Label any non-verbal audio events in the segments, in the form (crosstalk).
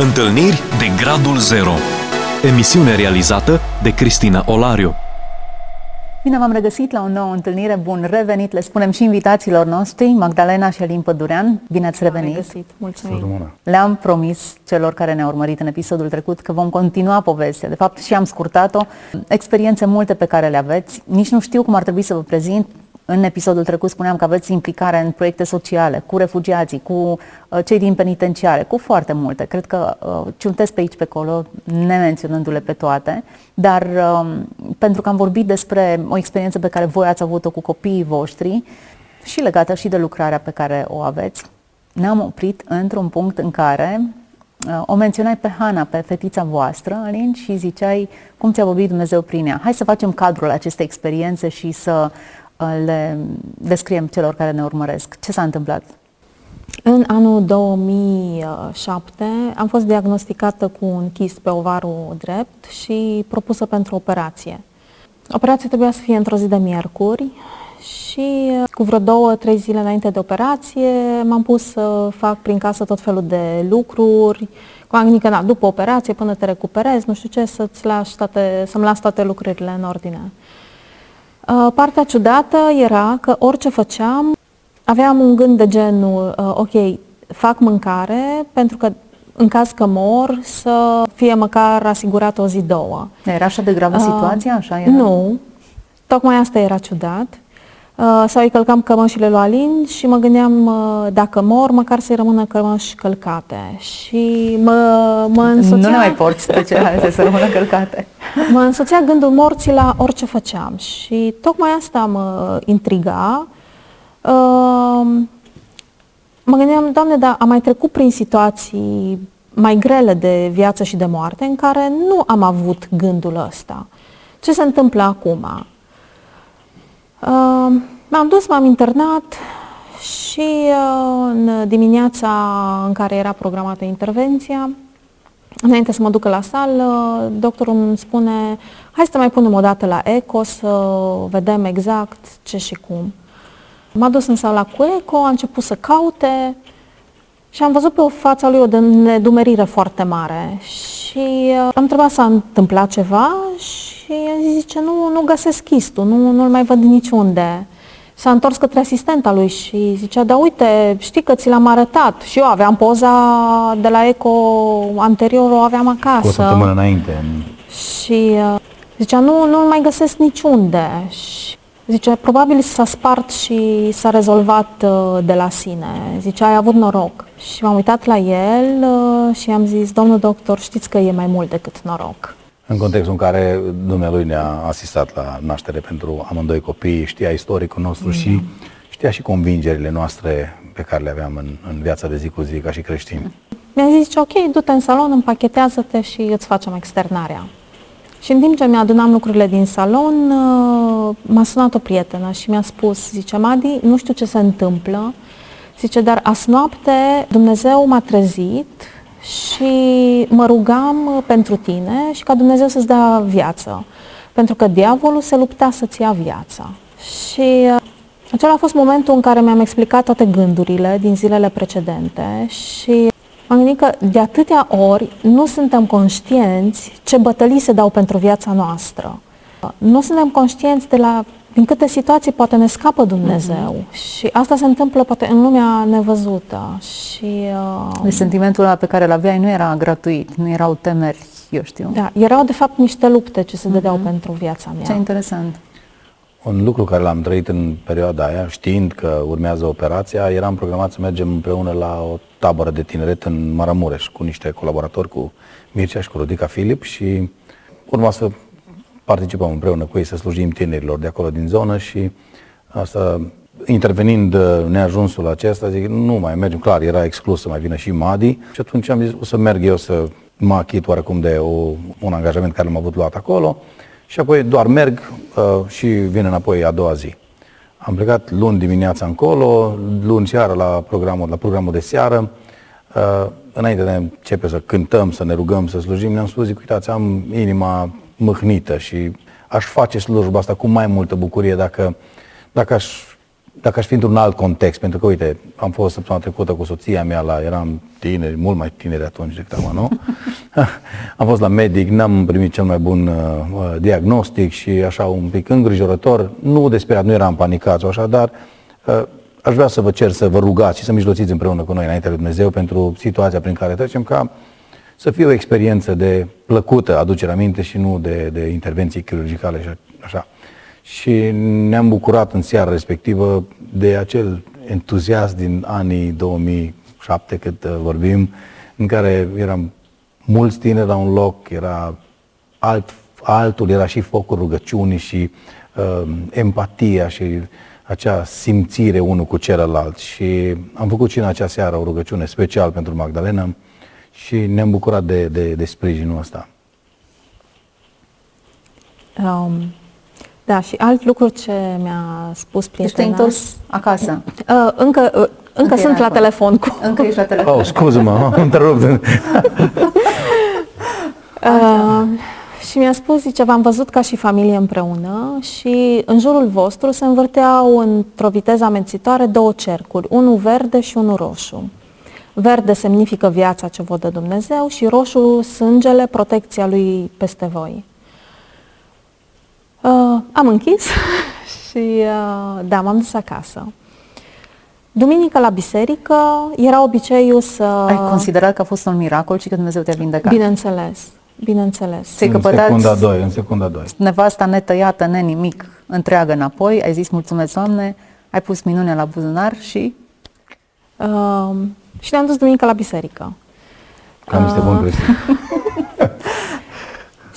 Întâlniri de Gradul Zero. Emisiune realizată de Cristina Olariu. Bine v-am regăsit la o nouă întâlnire, bun revenit, le spunem și invitațiilor noștri, Magdalena și Alin Pădurean, bine ați revenit. regăsit, mulțumim. Le-am promis celor care ne-au urmărit în episodul trecut că vom continua povestea, de fapt și am scurtat-o, experiențe multe pe care le aveți, nici nu știu cum ar trebui să vă prezint, în episodul trecut spuneam că aveți implicare în proiecte sociale, cu refugiații, cu uh, cei din penitenciare, cu foarte multe. Cred că uh, ciuntesc pe aici, pe acolo, nemenționându-le pe toate, dar uh, pentru că am vorbit despre o experiență pe care voi ați avut-o cu copiii voștri și legată și de lucrarea pe care o aveți, ne-am oprit într-un punct în care uh, o menționai pe Hana, pe fetița voastră, Alin, și ziceai cum ți-a vorbit Dumnezeu prin ea. Hai să facem cadrul acestei experiențe și să le descriem celor care ne urmăresc. Ce s-a întâmplat? În anul 2007 am fost diagnosticată cu un chist pe ovarul drept și propusă pentru operație. Operația trebuia să fie într-o zi de miercuri și cu vreo două, trei zile înainte de operație m-am pus să fac prin casă tot felul de lucruri. Adică, na, după operație, până te recuperezi, nu știu ce, să-ți lași toate, să-mi las toate lucrurile în ordine. Uh, partea ciudată era că orice făceam, aveam un gând de genul, uh, ok, fac mâncare pentru că în caz că mor să fie măcar asigurat o zi, două. Era așa de gravă uh, situația? Așa era? Nu, tocmai asta era ciudat. Uh, sau îi călcam cămășile lui Alin și mă gândeam uh, dacă mor, măcar să-i rămână cămăși călcate. Și mă, mă însoțea... Nu ne mai porți pe celelalte să rămână călcate. (laughs) Mă însoțea gândul morții la orice făceam și tocmai asta mă intriga. Uh, mă gândeam, Doamne, dar am mai trecut prin situații mai grele de viață și de moarte în care nu am avut gândul ăsta. Ce se întâmplă acum? Uh, m-am dus, m-am internat și uh, în dimineața în care era programată intervenția, înainte să mă ducă la sală, doctorul îmi spune hai să mai punem o dată la eco să vedem exact ce și cum. M-a dus în sala cu eco, a început să caute și am văzut pe o fața lui o nedumerire foarte mare și uh, am întrebat s-a întâmplat ceva și și el zice, nu, nu găsesc chistul, nu, nu-l mai văd niciunde. S-a întors către asistenta lui și zicea, da uite, știi că ți l-am arătat. Și eu aveam poza de la Eco anterior, o aveam acasă. Cu o săptămână înainte. Și uh, zicea, nu, nu-l mai găsesc niciunde. Și zice, probabil s-a spart și s-a rezolvat uh, de la sine. Zice, ai avut noroc. Și m-am uitat la el uh, și am zis, domnul doctor, știți că e mai mult decât noroc. În contextul în care dumnealui ne-a asistat la naștere pentru amândoi copii, știa istoricul nostru mm. și știa și convingerile noastre pe care le aveam în, în viața de zi cu zi ca și creștini. Mi-a zis, ok, du-te în salon, împachetează-te și îți facem externarea. Și în timp ce mi-adunam lucrurile din salon, uh, m-a sunat o prietenă și mi-a spus, zice, Madi, nu știu ce se întâmplă, zice, dar azi noapte Dumnezeu m-a trezit și mă rugam pentru tine și ca Dumnezeu să-ți dea viață. Pentru că diavolul se lupta să-ți ia viața. Și uh, acela a fost momentul în care mi-am explicat toate gândurile din zilele precedente și am gândit că de atâtea ori nu suntem conștienți ce bătălii se dau pentru viața noastră. Nu suntem conștienți de la din câte situații poate ne scapă Dumnezeu mm-hmm. și asta se întâmplă poate în lumea nevăzută și... Uh... Deci sentimentul ăla pe care îl aveai nu era gratuit, nu erau temeri, eu știu. Da, erau de fapt niște lupte ce se dădeau mm-hmm. pentru viața mea. Ce interesant. Un lucru care l-am trăit în perioada aia, știind că urmează operația, eram programat să mergem împreună la o tabără de tineret în Maramureș cu niște colaboratori, cu Mircea și cu Rodica Filip și urma să participăm împreună cu ei să slujim tinerilor de acolo din zonă și asta, intervenind uh, neajunsul acesta, zic, nu mai mergem, clar, era exclus să mai vină și Madi și atunci am zis, o să merg eu să mă achit oarecum de o, un angajament care l-am avut luat acolo și apoi doar merg uh, și vin înapoi a doua zi. Am plecat luni dimineața încolo, luni seara la programul, la programul de seară. Uh, înainte de a începe să cântăm, să ne rugăm, să slujim, ne-am spus, zic, uitați, am inima mâhnită și aș face slujba asta cu mai multă bucurie dacă, dacă aș dacă aș fi într-un alt context, pentru că, uite, am fost săptămâna trecută cu soția mea la, eram tineri, mult mai tineri atunci decât acum, nu? (laughs) am fost la medic, n-am primit cel mai bun uh, uh, diagnostic și așa un pic îngrijorător, nu desperiat, nu eram panicat sau așa, dar uh, aș vrea să vă cer să vă rugați și să mijlociți împreună cu noi înainte de Dumnezeu pentru situația prin care trecem, ca să fie o experiență de plăcută aducerea minte și nu de, de intervenții chirurgicale și așa. Și ne-am bucurat în seara respectivă de acel entuziasm din anii 2007 cât uh, vorbim, în care eram mulți tineri la un loc, era alt, altul, era și focul rugăciunii și uh, empatia și acea simțire unul cu celălalt. Și am făcut și în acea seară o rugăciune special pentru Magdalena și ne-am bucurat de, de, de sprijinul ăsta. Um, da, și alt lucru ce mi-a spus prietena... Ești întors acasă? Uh, încă, uh, încă, încă sunt la acolo. telefon cu... Încă ești la telefon. Oh, scuză-mă, am întrerupt. (laughs) uh, și mi-a spus, zice, v-am văzut ca și familie împreună și în jurul vostru se învârteau într-o viteză amențitoare două cercuri, unul verde și unul roșu. Verde semnifică viața ce vă dă Dumnezeu și roșu sângele, protecția lui peste voi. Uh, am închis (laughs) și uh, da, m-am dus acasă. Duminică la biserică era obiceiul să... Ai considerat că a fost un miracol și că Dumnezeu te-a vindecat? Bineînțeles, bineînțeles. Ți-ai în secunda 2, în secunda 2. Nevasta netăiată, nenimic, întreagă înapoi, ai zis mulțumesc, Doamne, ai pus minune la buzunar și... Uh, și ne-am dus duminică la biserică. Cam este bun uh,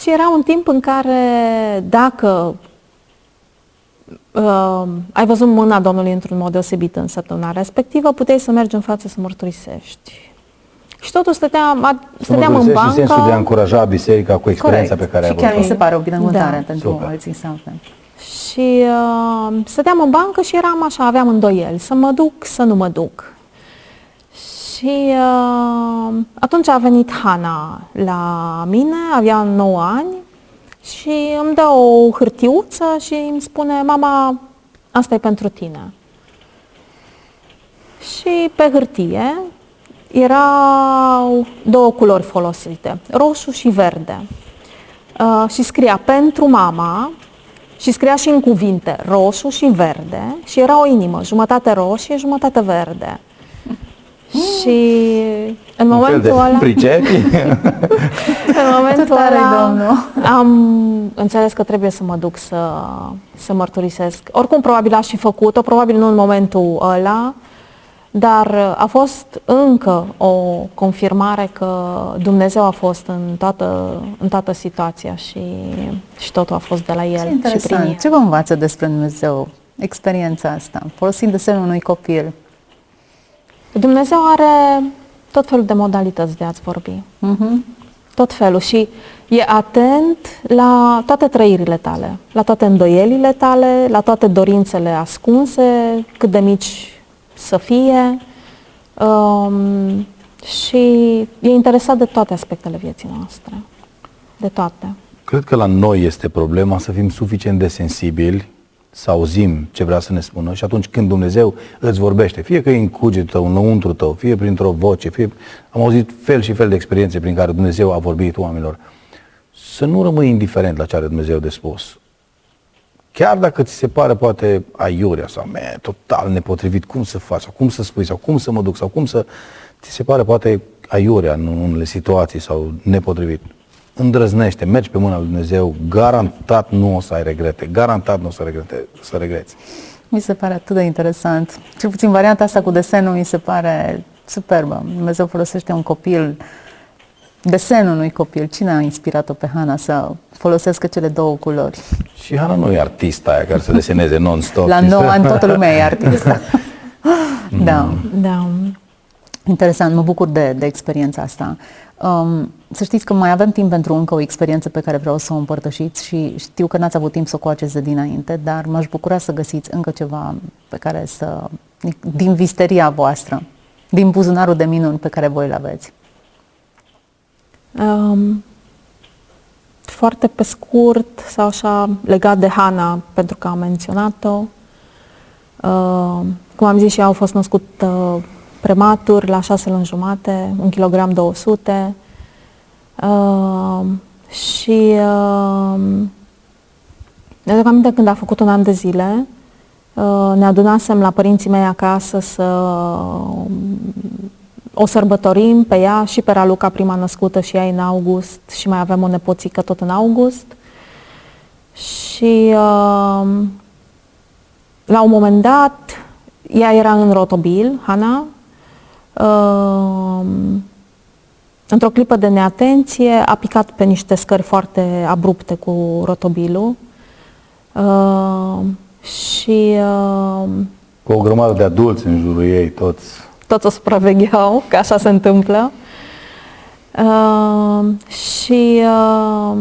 Și era un timp în care dacă uh, ai văzut mâna Domnului într-un mod deosebit în săptămâna respectivă, puteai să mergi în față să mărturisești. Și totul stăteam, stăteam în bancă. în sensul de a încuraja biserica cu experiența Corect. pe care ai avut-o. Și chiar mi se pare o binecuvântare da. pentru Super. alții înseamnă. Și uh, stăteam în bancă și eram așa, aveam îndoieli, să mă duc, să nu mă duc. Și uh, atunci a venit Hana la mine, avea 9 ani și îmi dă o hârtiuță și îmi spune, mama, asta e pentru tine. Și pe hârtie erau două culori folosite, roșu și verde. Uh, și scria pentru mama și scria și în cuvinte roșu și verde și era o inimă, jumătate roșie, jumătate verde. (laughs) Și în momentul ăla... (laughs) în momentul ăla am înțeles că trebuie să mă duc să, să mărturisesc. Oricum, probabil aș fi făcut-o, probabil nu în momentul ăla, dar a fost încă o confirmare că Dumnezeu a fost în toată, în toată situația și, și totul a fost de la El. Ce interesant. Și prin Ce vă învață despre Dumnezeu experiența asta, folosind de semnul unui copil? Dumnezeu are tot felul de modalități de a-ți vorbi. Uh-huh. Tot felul. Și e atent la toate trăirile tale, la toate îndoielile tale, la toate dorințele ascunse, cât de mici să fie. Um, și e interesat de toate aspectele vieții noastre. De toate. Cred că la noi este problema să fim suficient de sensibili să auzim ce vrea să ne spună și atunci când Dumnezeu îți vorbește, fie că e în cugetul tău, înăuntru tău, fie printr-o voce, fie... Am auzit fel și fel de experiențe prin care Dumnezeu a vorbit oamenilor. Să nu rămâi indiferent la ce are Dumnezeu de spus. Chiar dacă ți se pare poate aiurea sau me, total nepotrivit, cum să faci, sau cum să spui, sau cum să mă duc, sau cum să... Ți se pare poate aiurea în unele situații sau nepotrivit îndrăznește, mergi pe mâna lui Dumnezeu, garantat nu o să ai regrete, garantat nu o să, regrete, să regreți. Mi se pare atât de interesant. Cel puțin varianta asta cu desenul mi se pare superbă. Dumnezeu folosește un copil, desenul unui copil. Cine a inspirat-o pe Hana să folosească cele două culori? Și Hana nu e artista aia care să deseneze non-stop. La 9 ani toată lumea e artista. (laughs) da. da. Interesant, mă bucur de, de experiența asta. Um, să știți că mai avem timp pentru încă o experiență pe care vreau să o împărtășiți și știu că n-ați avut timp să o coaceți de dinainte, dar m-aș bucura să găsiți încă ceva pe care să, din visteria voastră, din buzunarul de minuni pe care voi îl aveți. Um, foarte pe scurt sau așa legat de Hana, pentru că am menționat-o, Uh, cum am zis și au fost născut uh, prematur la 6 luni jumate, 1 kg 200 uh, și uh, ne aduc aminte când a făcut un an de zile, uh, ne adunasem la părinții mei acasă să o sărbătorim pe ea și pe Raluca, prima născută și ea în august și mai avem o nepoțică tot în august. Și uh, la un moment dat, ea era în rotobil, Hana, uh, într-o clipă de neatenție, a picat pe niște scări foarte abrupte cu rotobilul. Uh, și... Uh, cu o grămadă de adulți în jurul ei, toți toți o supravegheau, că așa se întâmplă. Uh, și uh,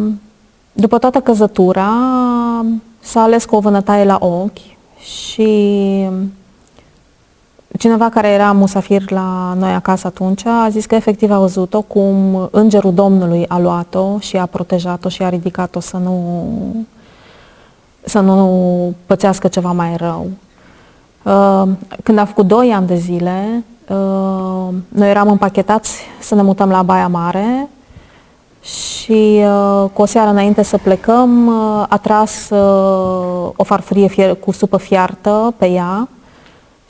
după toată căzătura s-a ales cu o vânătaie la ochi și cineva care era musafir la noi acasă atunci a zis că efectiv a văzut-o cum îngerul Domnului a luat-o și a protejat-o și a ridicat-o să nu, să nu pățească ceva mai rău. Uh, când a făcut 2 ani de zile, Uh, noi eram împachetați să ne mutăm la Baia Mare și uh, cu o seară înainte să plecăm uh, a tras o farfurie fier- cu supă fiartă pe ea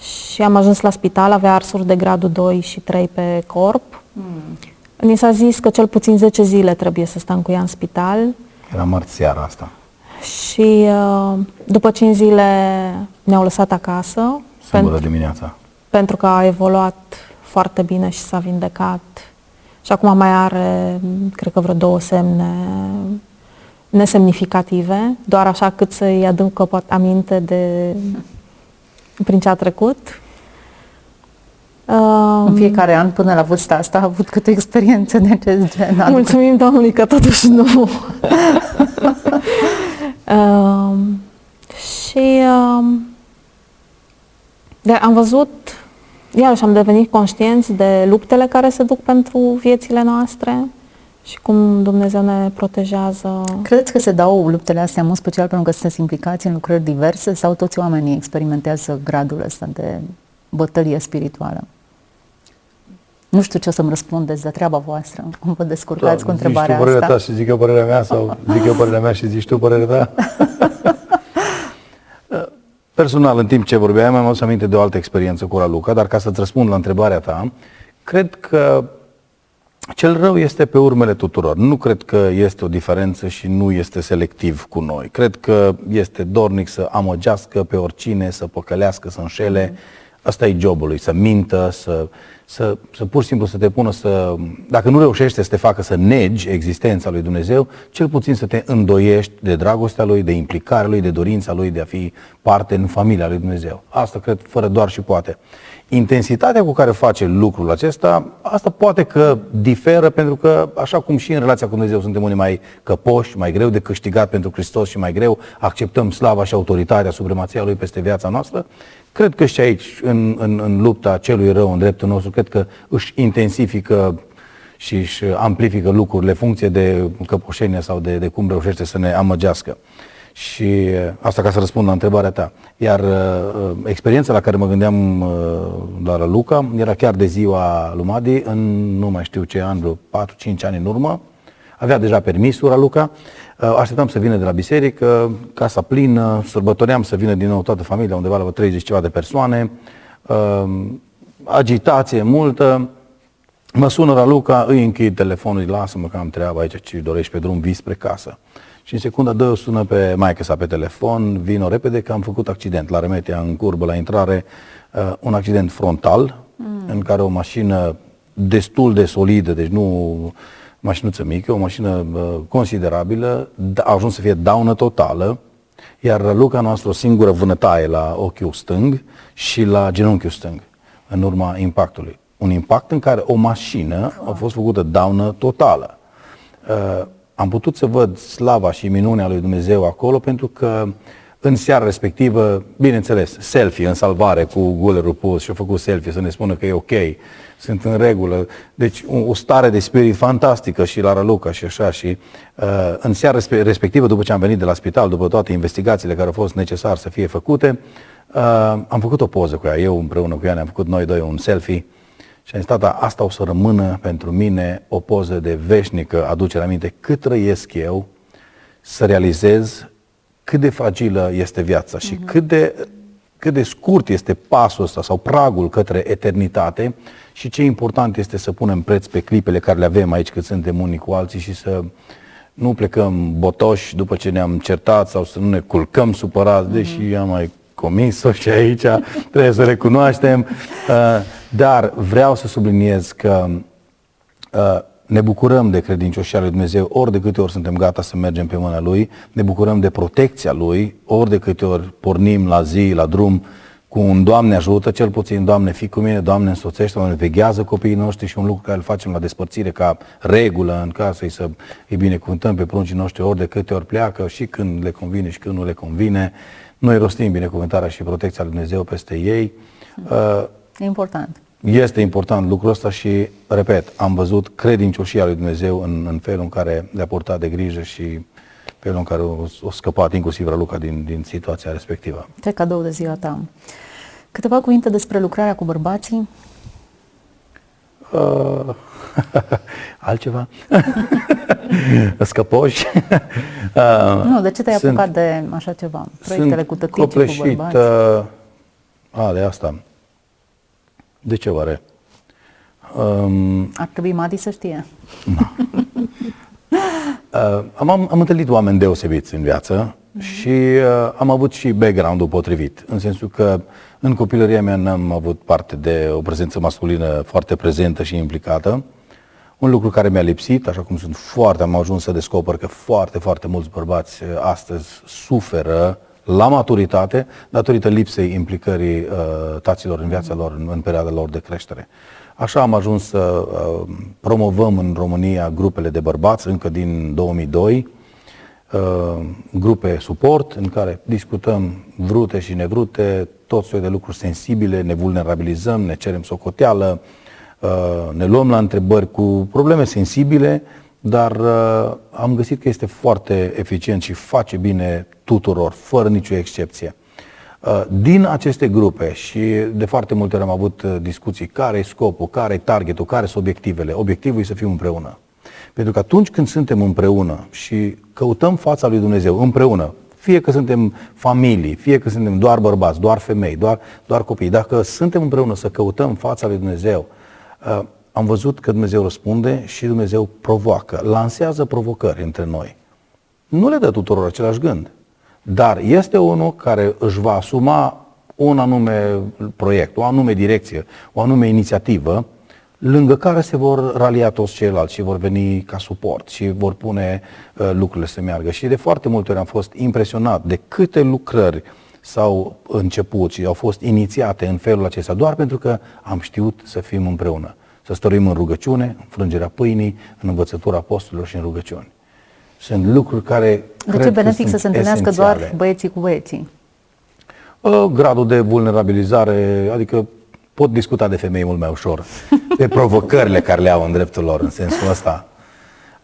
și am ajuns la spital, avea arsuri de gradul 2 și 3 pe corp. Mm. Ni s-a zis că cel puțin 10 zile trebuie să stăm cu ea în spital. Era marți seara asta. Și după 5 zile ne-au lăsat acasă. Sâmbătă dimineața pentru că a evoluat foarte bine și s-a vindecat. Și acum mai are, cred că vreo două semne nesemnificative, doar așa cât să-i aducă aminte de prin ce a trecut. În fiecare an, până la vârsta asta, a avut câte experiențe de acest gen. Mulțumim Domnului că totuși nu. (laughs) um, și um, de, am văzut iarăși am devenit conștienți de luptele care se duc pentru viețile noastre și cum Dumnezeu ne protejează. Credeți că se dau luptele astea, în special pentru că sunteți implicați în lucrări diverse sau toți oamenii experimentează gradul ăsta de bătălie spirituală? Nu știu ce o să-mi răspundeți de treaba voastră, cum vă descurcați da, cu întrebarea zici tu asta. ta și zic eu părerea mea sau zic eu părerea mea și zici tu părerea ta? (laughs) Personal, în timp ce vorbeam, am adus aminte de o altă experiență cu Raluca, dar ca să-ți răspund la întrebarea ta, cred că cel rău este pe urmele tuturor. Nu cred că este o diferență și nu este selectiv cu noi. Cred că este dornic să amăgească pe oricine, să păcălească, să înșele. Asta e jobul lui, să mintă, să, să, să pur și simplu să te pună să, dacă nu reușește să te facă să negi existența lui Dumnezeu, cel puțin să te îndoiești de dragostea lui, de implicarea lui, de dorința lui de a fi parte în familia lui Dumnezeu. Asta cred fără doar și poate. Intensitatea cu care face lucrul acesta, asta poate că diferă pentru că, așa cum și în relația cu Dumnezeu suntem unii mai căpoși, mai greu de câștigat pentru Hristos și mai greu acceptăm slava și autoritatea, supremația Lui peste viața noastră, Cred că și aici, în, în, în lupta celui rău în dreptul nostru, cred că își intensifică și își amplifică lucrurile, funcție de căpoșenie sau de, de cum reușește să ne amăgească. Și asta ca să răspund la întrebarea ta. Iar uh, experiența la care mă gândeam uh, la Luca era chiar de ziua lui Madi, în nu mai știu ce an, vreo 4-5 ani în urmă. Avea deja permisul Luca Uh, așteptam să vină de la biserică, casa plină, sărbătoream să vină din nou toată familia, undeva la 30 ceva de persoane, uh, agitație multă. Mă sună la Luca, îi închid telefonul, lasă-mă că am treabă aici, ce dorești pe drum, vii spre casă. Și în secunda dă sună pe maică sa pe telefon, vino repede că am făcut accident la Remetea, în curbă, la intrare, uh, un accident frontal, mm. în care o mașină destul de solidă, deci nu mașinuță mică, o mașină uh, considerabilă, a ajuns să fie daună totală, iar Luca noastră o singură vânătaie la ochiul stâng și la genunchiul stâng, în urma impactului. Un impact în care o mașină a fost făcută daună totală. Uh, am putut să văd slava și minunea lui Dumnezeu acolo pentru că în seara respectivă, bineînțeles, selfie în salvare cu gulerul pus și a făcut selfie să ne spună că e ok, sunt în regulă. Deci o, o stare de spirit fantastică și la Raluca și așa. Și uh, în seara respectivă, după ce am venit de la spital, după toate investigațiile care au fost necesare să fie făcute, Uh, am făcut o poză cu ea, eu împreună cu ea ne-am făcut noi doi un selfie și am zis, tata, asta o să rămână pentru mine o poză de veșnică aducere aminte cât trăiesc eu să realizez cât de fragilă este viața și uh-huh. cât de cât de scurt este pasul ăsta sau pragul către eternitate și ce important este să punem preț pe clipele care le avem aici cât suntem unii cu alții și să nu plecăm botoși după ce ne-am certat sau să nu ne culcăm supărați, mm-hmm. deși am mai comis-o și aici (laughs) trebuie să recunoaștem. Uh, dar vreau să subliniez că uh, ne bucurăm de credincioșia lui Dumnezeu ori de câte ori suntem gata să mergem pe mâna Lui, ne bucurăm de protecția Lui, ori de câte ori pornim la zi, la drum, cu un Doamne ajută, cel puțin Doamne fi cu mine, Doamne însoțește, Doamne veghează copiii noștri și un lucru care îl facem la despărțire ca regulă în casă, să îi binecuvântăm pe pruncii noștri ori de câte ori pleacă și când le convine și când nu le convine. Noi rostim binecuvântarea și protecția lui Dumnezeu peste ei. E important. Este important lucrul ăsta și, repet, am văzut credincioșia lui Dumnezeu în, în felul în care le-a purtat de grijă și felul în care o, o scăpat inclusiv Raluca din, din situația respectivă. Ce cadou de ziua ta. Câteva cuvinte despre lucrarea cu bărbații? Uh, (laughs) altceva? (laughs) Scăpoși? (laughs) uh, nu, de ce te-ai apucat de așa ceva? Proiectele cu tăticii, cu bărbați? Uh, a, de asta. De ce oare? Um, Ar trebui Madi să știe. uh, am, am întâlnit oameni deosebiți în viață mm-hmm. și uh, am avut și background-ul potrivit, în sensul că în copilăria mea n-am avut parte de o prezență masculină foarte prezentă și implicată. Un lucru care mi-a lipsit, așa cum sunt foarte, am ajuns să descoper că foarte, foarte mulți bărbați uh, astăzi suferă la maturitate datorită lipsei implicării uh, taților în viața lor în, în perioada lor de creștere. Așa am ajuns să uh, promovăm în România grupele de bărbați încă din 2002, uh, grupe suport în care discutăm vrute și nevrute, tot soiul de lucruri sensibile, ne vulnerabilizăm, ne cerem socoteală, uh, ne luăm la întrebări cu probleme sensibile, dar uh, am găsit că este foarte eficient și face bine tuturor, fără nicio excepție. Uh, din aceste grupe și de foarte multe ori am avut uh, discuții care e scopul, care e targetul, care sunt obiectivele. Obiectivul e să fim împreună. Pentru că atunci când suntem împreună și căutăm fața lui Dumnezeu împreună, fie că suntem familii, fie că suntem doar bărbați, doar femei, doar, doar copii, dacă suntem împreună să căutăm fața lui Dumnezeu, uh, am văzut că Dumnezeu răspunde și Dumnezeu provoacă, lansează provocări între noi. Nu le dă tuturor același gând, dar este unul care își va asuma un anume proiect, o anume direcție, o anume inițiativă, lângă care se vor ralia toți ceilalți și vor veni ca suport și vor pune uh, lucrurile să meargă. Și de foarte multe ori am fost impresionat de câte lucrări s-au început și au fost inițiate în felul acesta, doar pentru că am știut să fim împreună. Să stăruim în rugăciune, în frângerea pâinii, în învățătura apostolilor și în rugăciuni. Sunt lucruri care De ce benefic să se întâlnească esențiale. doar băieții cu băieții? Uh, gradul de vulnerabilizare, adică pot discuta de femei mult mai ușor, (laughs) de provocările care le au în dreptul lor, în sensul ăsta.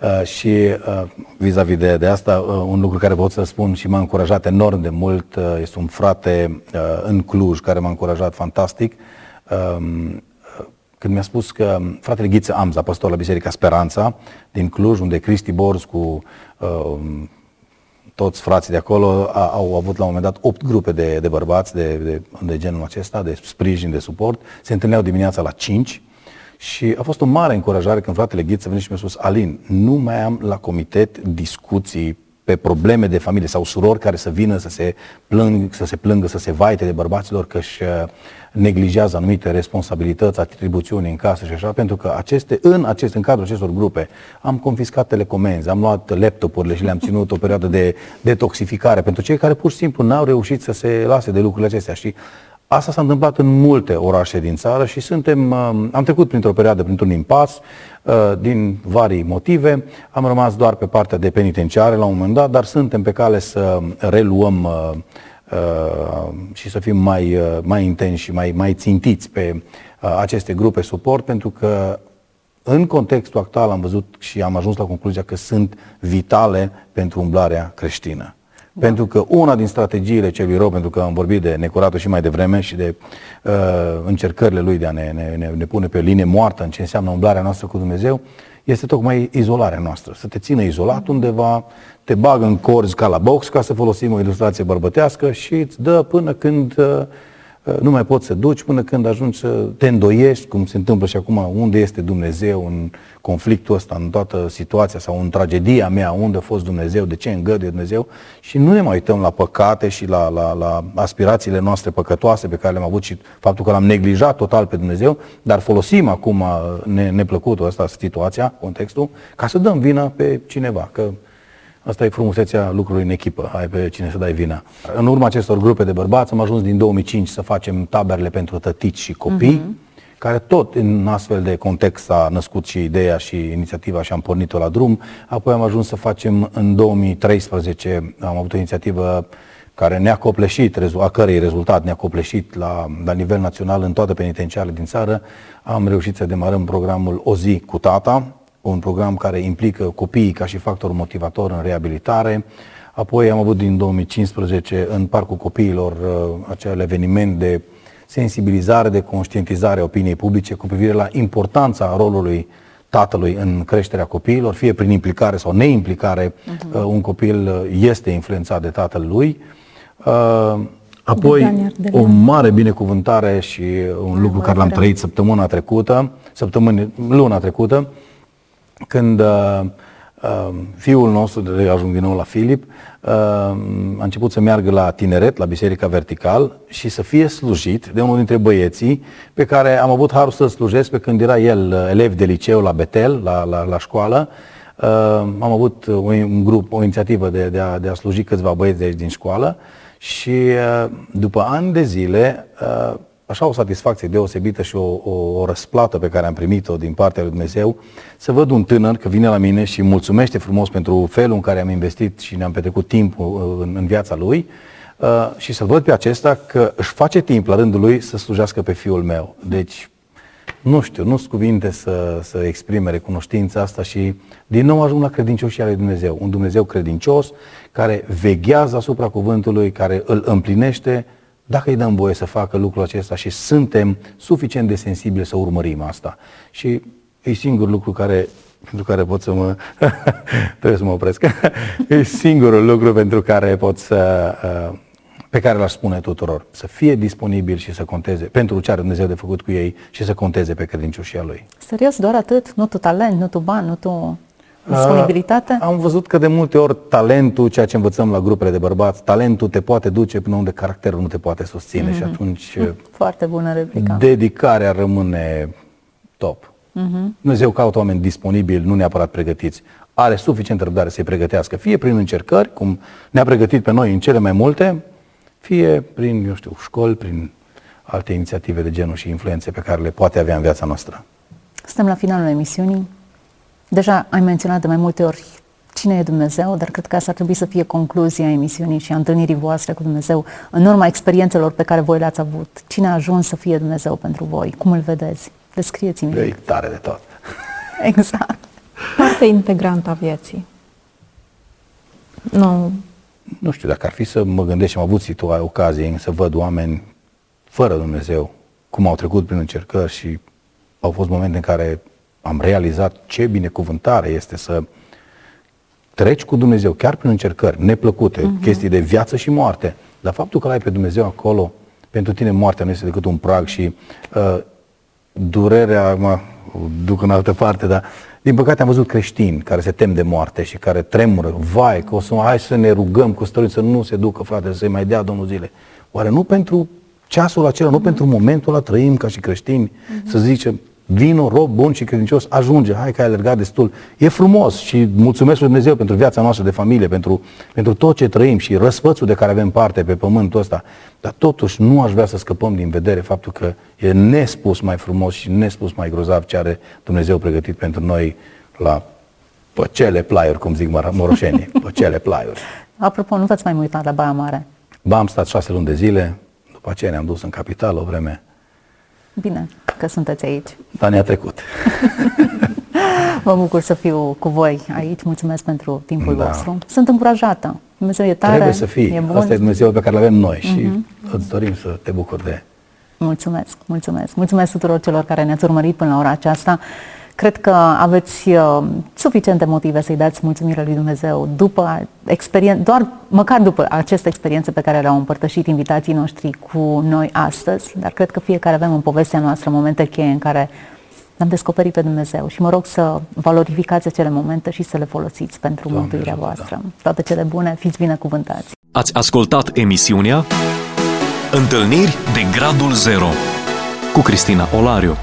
Uh, și uh, vis-a-vis de, de asta, uh, un lucru care pot să spun și m-a încurajat enorm de mult, uh, este un frate uh, în Cluj care m-a încurajat fantastic. Uh, când mi-a spus că fratele Ghiță Amza, pastor la Biserica Speranța din Cluj, unde Cristi Borz cu uh, toți frații de acolo a, au avut la un moment dat opt grupe de, de bărbați de, de, de genul acesta, de sprijin, de suport. Se întâlneau dimineața la 5 și a fost o mare încurajare când fratele Ghiță a venit și mi-a spus Alin, nu mai am la comitet discuții pe probleme de familie sau surori care să vină să se, plâng, să se plângă, să se vaite de bărbaților că își uh, neglijează anumite responsabilități, atribuțiuni în casă și așa, pentru că aceste, în, acest, în cadrul acestor grupe am confiscat telecomenzi, am luat laptopurile și le-am ținut o perioadă de detoxificare pentru cei care pur și simplu n-au reușit să se lase de lucrurile acestea. Și Asta s-a întâmplat în multe orașe din țară și suntem, uh, am trecut printr-o perioadă, printr-un impas, uh, din vari motive. Am rămas doar pe partea de penitenciare la un moment dat, dar suntem pe cale să reluăm uh, și să fim mai, mai intensi și mai, mai țintiți pe aceste grupe suport, pentru că în contextul actual am văzut și am ajuns la concluzia că sunt vitale pentru umblarea creștină Da. Pentru că una din strategiile celui rău, pentru că am vorbit de necuratul și mai devreme și de uh, încercările lui de a ne, ne, ne, ne pune pe linie moartă în ce înseamnă umblarea noastră cu Dumnezeu, este tocmai izolarea noastră. Să te țină izolat undeva, te bagă în corzi ca la box, ca să folosim o ilustrație bărbătească și îți dă până când uh, nu mai poți să duci până când ajungi să te îndoiești, cum se întâmplă și acum, unde este Dumnezeu în conflictul ăsta, în toată situația sau în tragedia mea, unde a fost Dumnezeu, de ce îngăduie Dumnezeu? Și nu ne mai uităm la păcate și la, la, la aspirațiile noastre păcătoase pe care le-am avut și faptul că l-am neglijat total pe Dumnezeu, dar folosim acum ne, neplăcutul ăsta, situația, contextul, ca să dăm vina pe cineva, că Asta e frumusețea lucrului în echipă, ai pe cine să dai vina. În urma acestor grupe de bărbați am ajuns din 2005 să facem taberele pentru tătici și copii, uh-huh. care tot în astfel de context a născut și ideea și inițiativa și am pornit-o la drum. Apoi am ajuns să facem în 2013, am avut o inițiativă care ne-a copleșit, a cărei rezultat ne-a copleșit la, la nivel național în toate penitenciarele din țară. Am reușit să demarăm programul O zi cu tata, un program care implică copiii ca și factor motivator în reabilitare. Apoi am avut din 2015 în Parcul Copiilor uh, acel eveniment de sensibilizare, de conștientizare a opiniei publice cu privire la importanța rolului tatălui în creșterea copiilor, fie prin implicare sau neimplicare, uh-huh. un copil uh, este influențat de tatăl lui. Uh, apoi, o mare binecuvântare și un lucru care l-am trăit săptămâna trecută, săptămâna, luna trecută, când uh, uh, fiul nostru, de ajung din nou la Filip, uh, a început să meargă la tineret, la Biserica Vertical și să fie slujit de unul dintre băieții pe care am avut harul să slujesc pe când era el uh, elev de liceu la Betel, la, la, la școală. Uh, am avut un grup, o inițiativă de, de, a, de a sluji câțiva băieți de aici din școală și uh, după ani de zile uh, așa o satisfacție deosebită și o, o, o răsplată pe care am primit-o din partea lui Dumnezeu, să văd un tânăr că vine la mine și mulțumește frumos pentru felul în care am investit și ne-am petrecut timp uh, în, în viața lui uh, și să-l văd pe acesta că își face timp la rândul lui să slujească pe fiul meu. Deci, nu știu, nu sunt cuvinte să, să exprime recunoștința asta și din nou ajung la credincioșii ale Dumnezeu. Un Dumnezeu credincios care veghează asupra cuvântului, care îl împlinește dacă îi dăm voie să facă lucrul acesta și suntem suficient de sensibili să urmărim asta. Și e singurul lucru care, pentru care pot să mă... (laughs) trebuie să mă opresc. (laughs) e singurul lucru pentru care pot să... Uh, pe care l-aș spune tuturor. Să fie disponibil și să conteze pentru ce are Dumnezeu de făcut cu ei și să conteze pe credincioșia Lui. Serios, doar atât? Nu tu talent, nu tu bani, nu tu disponibilitate? Uh, am văzut că de multe ori talentul, ceea ce învățăm la grupele de bărbați, talentul te poate duce până unde caracterul nu te poate susține mm-hmm. și atunci Foarte bună replică. dedicarea rămâne top. Mm-hmm. Dumnezeu caută oameni disponibili, nu neapărat pregătiți. Are suficient răbdare să-i pregătească, fie prin încercări, cum ne-a pregătit pe noi în cele mai multe, fie prin, eu știu, școli, prin alte inițiative de genul și influențe pe care le poate avea în viața noastră. Suntem la finalul emisiunii. Deja ai menționat de mai multe ori cine e Dumnezeu, dar cred că asta ar trebui să fie concluzia emisiunii și a întâlnirii voastre cu Dumnezeu în urma experiențelor pe care voi le-ați avut. Cine a ajuns să fie Dumnezeu pentru voi? Cum îl vedeți? Descrieți-mi. E tare de tot. (laughs) Exact. Parte integrantă a vieții. Nu. Nu știu, dacă ar fi să mă gândesc și am avut situații, ocazii să văd oameni fără Dumnezeu, cum au trecut prin încercări și au fost momente în care am realizat ce binecuvântare este să treci cu Dumnezeu, chiar prin încercări neplăcute, uh-huh. chestii de viață și moarte. Dar faptul că l-ai pe Dumnezeu acolo, pentru tine moartea nu este decât un prag și uh, durerea mă duc în altă parte, dar din păcate am văzut creștini care se tem de moarte și care tremură, vai, că o să hai să ne rugăm cu stării să nu se ducă, frate, să-i mai dea Domnul zile. Oare nu pentru ceasul acela, uh-huh. nu pentru momentul ăla trăim ca și creștini, uh-huh. să zicem, Vino, rob bun și credincios, ajunge, hai că ai alergat destul. E frumos și mulțumesc lui Dumnezeu pentru viața noastră de familie, pentru, pentru tot ce trăim și răsfățul de care avem parte pe pământul ăsta. Dar totuși nu aș vrea să scăpăm din vedere faptul că e nespus mai frumos și nespus mai grozav ce are Dumnezeu pregătit pentru noi la păcele plaiuri, cum zic moroșenii, (laughs) păcele plaiuri. Apropo, nu v-ați mai uitat la Baia Mare? Ba, am stat șase luni de zile, după aceea ne-am dus în capitală o vreme. Bine, că sunteți aici. Dar ne-a trecut. (laughs) Mă bucur să fiu cu voi aici. Mulțumesc pentru timpul Da. vostru. Sunt încurajată. Dumnezeu e tare, Trebuie să fii. e bun. Asta e Dumnezeu pe care îl avem noi și Mhm. îți dorim să te bucuri de Mulțumesc, mulțumesc. Mulțumesc tuturor celor care ne-ați urmărit până la ora aceasta. Cred că aveți uh, suficiente motive să-i dați mulțumire lui Dumnezeu după experien- doar măcar după aceste experiențe pe care le-au împărtășit invitații noștri cu noi astăzi, dar cred că fiecare avem în povestea noastră momente cheie în care l-am descoperit pe Dumnezeu și mă rog să valorificați acele momente și să le folosiți pentru Doamne mântuirea ajută, voastră. Toate cele bune, fiți binecuvântați! Ați ascultat emisiunea Întâlniri de Gradul Zero cu Cristina Olariu.